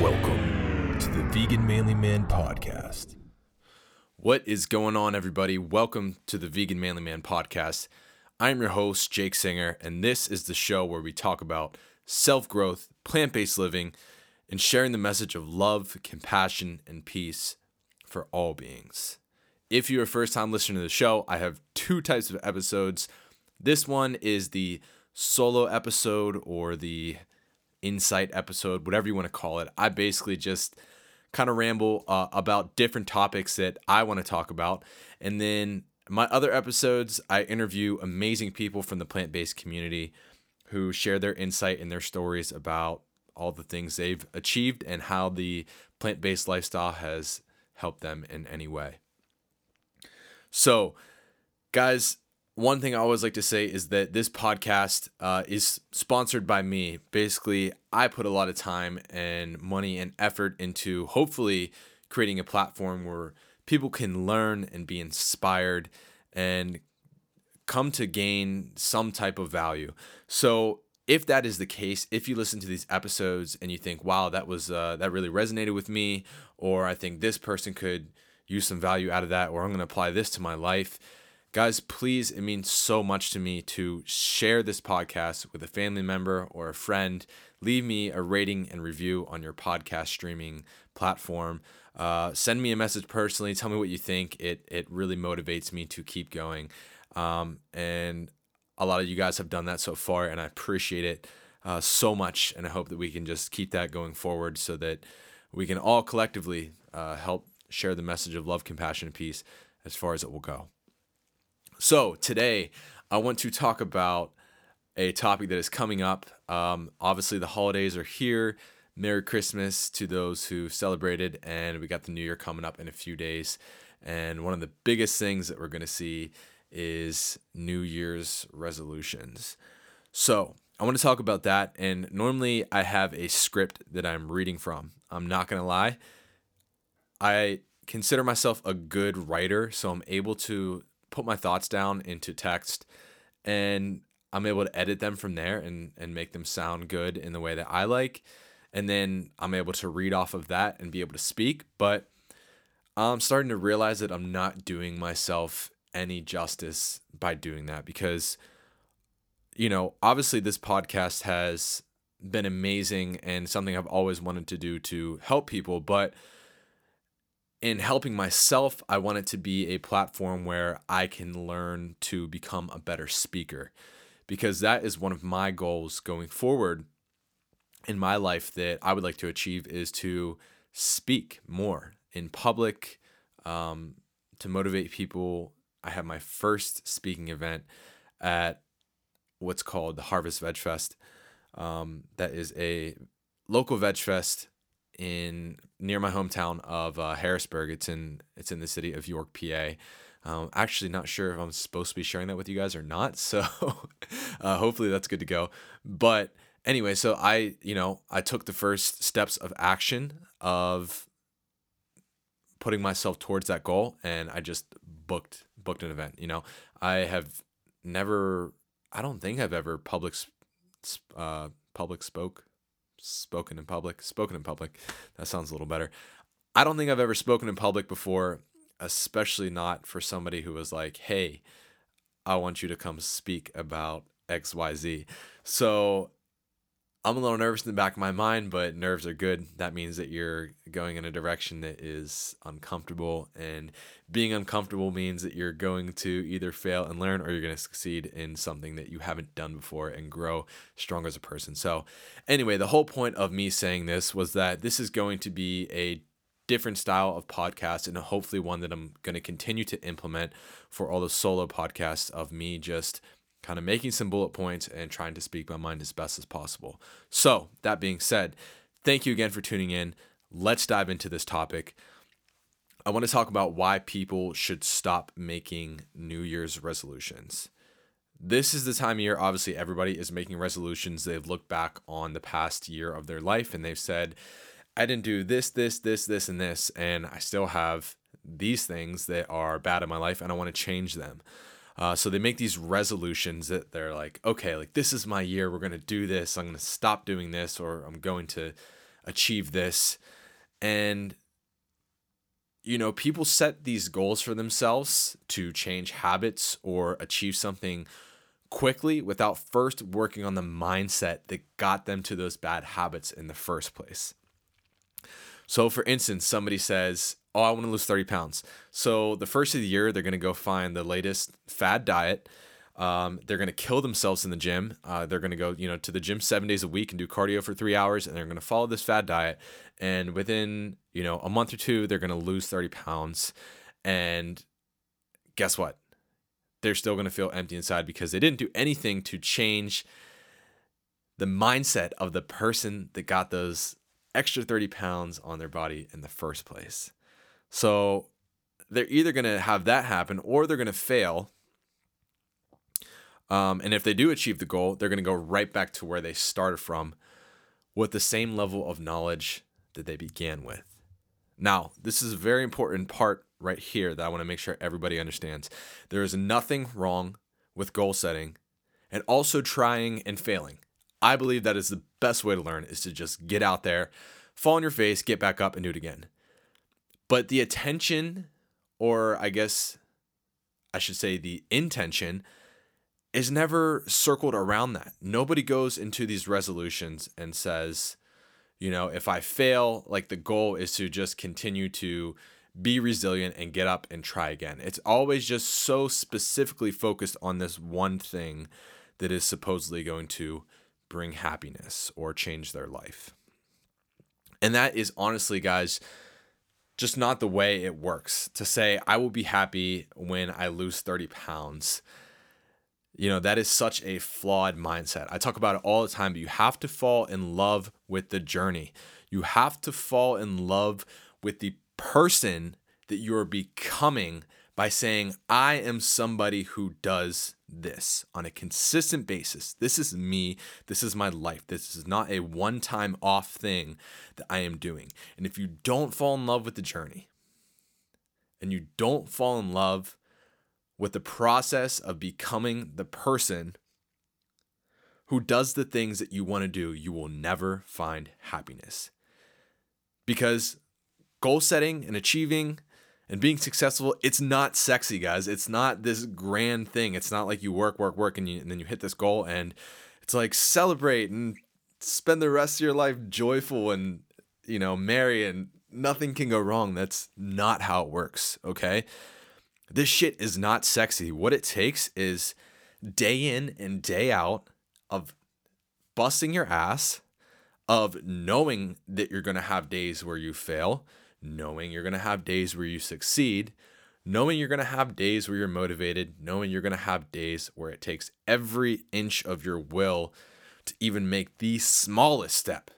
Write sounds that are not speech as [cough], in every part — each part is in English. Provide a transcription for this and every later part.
Welcome to the Vegan Manly Man Podcast. What is going on, everybody? Welcome to the Vegan Manly Man Podcast. I'm your host, Jake Singer, and this is the show where we talk about self growth, plant based living, and sharing the message of love, compassion, and peace for all beings. If you're a first time listener to the show, I have two types of episodes. This one is the solo episode or the insight episode, whatever you want to call it. I basically just kind of ramble uh, about different topics that I want to talk about. And then my other episodes, I interview amazing people from the plant based community who share their insight and their stories about all the things they've achieved and how the plant based lifestyle has helped them in any way. So, guys, one thing I always like to say is that this podcast uh, is sponsored by me. Basically, I put a lot of time and money and effort into hopefully creating a platform where people can learn and be inspired and come to gain some type of value. So, if that is the case, if you listen to these episodes and you think, "Wow, that was uh, that really resonated with me," or I think this person could use some value out of that, or I'm going to apply this to my life, guys, please, it means so much to me to share this podcast with a family member or a friend. Leave me a rating and review on your podcast streaming platform. Uh, send me a message personally. Tell me what you think. It it really motivates me to keep going. Um, and a lot of you guys have done that so far, and I appreciate it uh, so much. And I hope that we can just keep that going forward so that we can all collectively uh, help share the message of love, compassion, and peace as far as it will go. So, today I want to talk about a topic that is coming up. Um, obviously, the holidays are here. Merry Christmas to those who celebrated, and we got the New Year coming up in a few days. And one of the biggest things that we're going to see is New Year's resolutions. So, I want to talk about that. And normally, I have a script that I'm reading from. I'm not going to lie. I consider myself a good writer, so I'm able to put my thoughts down into text and I'm able to edit them from there and, and make them sound good in the way that I like. And then I'm able to read off of that and be able to speak. But I'm starting to realize that I'm not doing myself any justice by doing that because, you know, obviously this podcast has been amazing and something I've always wanted to do to help people. But in helping myself, I want it to be a platform where I can learn to become a better speaker because that is one of my goals going forward in my life that I would like to achieve is to speak more in public, um, to motivate people. I have my first speaking event at what's called the Harvest Veg Fest. Um, that is a local veg fest in near my hometown of uh, Harrisburg. It's in it's in the city of York, PA. Um, actually, not sure if I'm supposed to be sharing that with you guys or not. [laughs] So uh, hopefully that's good to go. But anyway, so I you know I took the first steps of action of putting myself towards that goal, and I just booked booked an event. You know, I have never. I don't think I've ever public uh, public spoke spoken in public. Spoken in public. That sounds a little better. I don't think I've ever spoken in public before, especially not for somebody who was like, hey, I want you to come speak about XYZ. So I'm a little nervous in the back of my mind, but nerves are good. That means that you're going in a direction that is uncomfortable. And being uncomfortable means that you're going to either fail and learn or you're going to succeed in something that you haven't done before and grow stronger as a person. So, anyway, the whole point of me saying this was that this is going to be a different style of podcast and hopefully one that I'm going to continue to implement for all the solo podcasts of me just kind of making some bullet points and trying to speak my mind as best as possible. So, that being said, thank you again for tuning in. Let's dive into this topic. I want to talk about why people should stop making New Year's resolutions. This is the time of year, obviously, everybody is making resolutions. They've looked back on the past year of their life and they've said, I didn't do this, this, this, this, and this, and I still have these things that are bad in my life and I want to change them. Uh, so they make these resolutions that they're like, okay, like this is my year. We're going to do this. I'm going to stop doing this, or I'm going to achieve this. And, you know, people set these goals for themselves to change habits or achieve something quickly without first working on the mindset that got them to those bad habits in the first place. So, for instance, somebody says, Oh, I want to lose 30 pounds. So, the first of the year, they're going to go find the latest fad diet. Um, they're going to kill themselves in the gym. Uh, they're going to go, you know, to the gym seven days a week and do cardio for three hours, and they're going to follow this fad diet. And within, you know, a month or two, they're going to lose 30 pounds. And guess what? They're still going to feel empty inside because they didn't do anything to change the mindset of the person that got those extra 30 pounds on their body in the first place. So they're either going to have that happen or they're going to fail. Um, and if they do achieve the goal, they're going to go right back to where they started from with the same level of knowledge that they began with. Now, this is a very important part right here that I want to make sure everybody understands. There is nothing wrong with goal setting and also trying and failing. I believe that is the best way to learn is to just get out there, fall on your face, get back up and do it again. But the attention or I guess I should say the intention is never circled around that. Nobody goes into these resolutions and says, you know, if I fail, like the goal is to just continue to be resilient and get up and try again. It's always just so specifically focused on this one thing that is supposedly going to bring happiness or change their life. And that is honestly, guys, just not the way it works. To say, I will be happy when I lose 30 pounds. You know, that is such a flawed mindset. I talk about it all the time, but you have to fall in love with the journey. You have to fall in love with the person that you are becoming by saying, I am somebody who does this on a consistent basis. This is me. This is my life. This is not a one time off thing that I am doing. And if you don't fall in love with the journey and you don't fall in love with the process of becoming the person who does the things that you want to do, you will never find happiness. Because goal setting and achieving and being successful, it's not sexy, guys. It's not this grand thing. It's not like you work, work, work, and, you, and then you hit this goal, and it's like celebrate and spend the rest of your life joyful and you know merry, and nothing can go wrong. That's not how it works. Okay, this shit is not sexy. What it takes is day in and day out of busting your ass, of knowing that you're gonna have days where you fail knowing you're going to have days where you succeed, knowing you're going to have days where you're motivated, knowing you're going to have days where it takes every inch of your will to even make the smallest step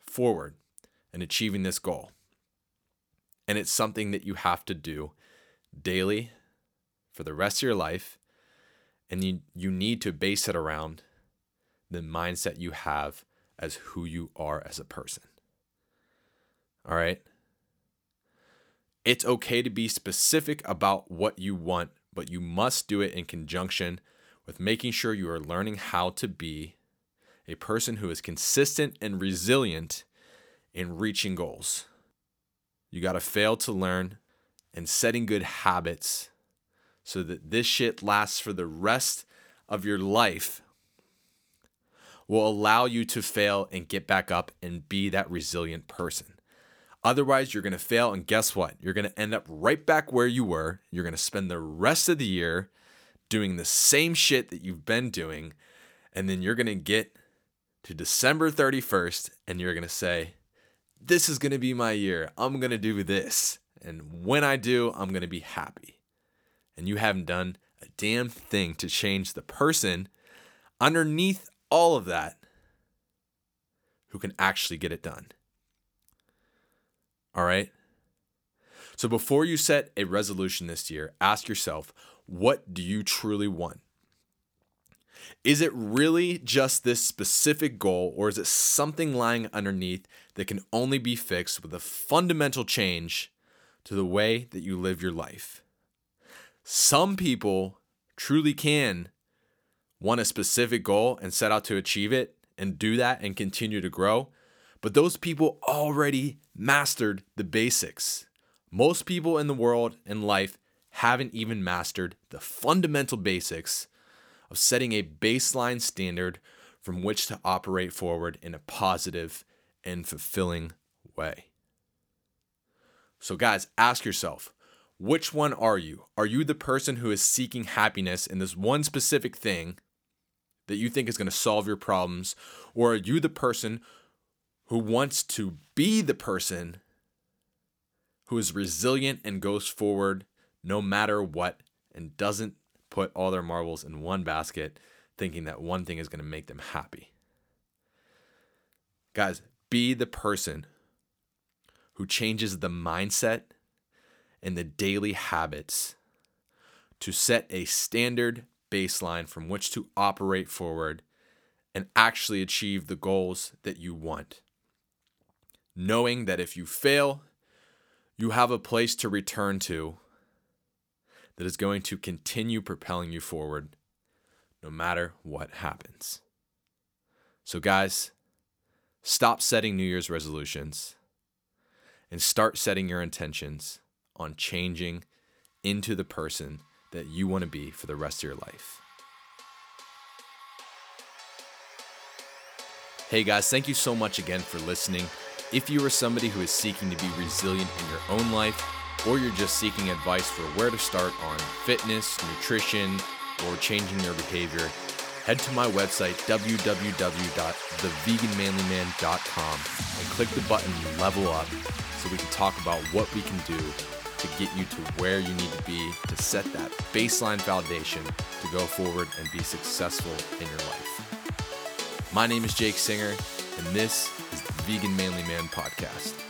forward in achieving this goal. And it's something that you have to do daily for the rest of your life. And you, you need to base it around the mindset you have as who you are as a person. All right. It's okay to be specific about what you want, but you must do it in conjunction with making sure you are learning how to be a person who is consistent and resilient in reaching goals. You got to fail to learn and setting good habits so that this shit lasts for the rest of your life will allow you to fail and get back up and be that resilient person. Otherwise, you're going to fail. And guess what? You're going to end up right back where you were. You're going to spend the rest of the year doing the same shit that you've been doing. And then you're going to get to December 31st and you're going to say, This is going to be my year. I'm going to do this. And when I do, I'm going to be happy. And you haven't done a damn thing to change the person underneath all of that who can actually get it done. All right. So before you set a resolution this year, ask yourself, what do you truly want? Is it really just this specific goal, or is it something lying underneath that can only be fixed with a fundamental change to the way that you live your life? Some people truly can want a specific goal and set out to achieve it and do that and continue to grow. But those people already mastered the basics. Most people in the world and life haven't even mastered the fundamental basics of setting a baseline standard from which to operate forward in a positive and fulfilling way. So, guys, ask yourself which one are you? Are you the person who is seeking happiness in this one specific thing that you think is going to solve your problems? Or are you the person who wants to be the person who is resilient and goes forward no matter what and doesn't put all their marbles in one basket thinking that one thing is going to make them happy? Guys, be the person who changes the mindset and the daily habits to set a standard baseline from which to operate forward and actually achieve the goals that you want. Knowing that if you fail, you have a place to return to that is going to continue propelling you forward no matter what happens. So, guys, stop setting New Year's resolutions and start setting your intentions on changing into the person that you want to be for the rest of your life. Hey guys, thank you so much again for listening. If you are somebody who is seeking to be resilient in your own life, or you're just seeking advice for where to start on fitness, nutrition, or changing your behavior, head to my website, www.theveganmanlyman.com, and click the button Level Up so we can talk about what we can do to get you to where you need to be to set that baseline foundation to go forward and be successful in your life. My name is Jake Singer, and this is Vegan Manly Man Podcast.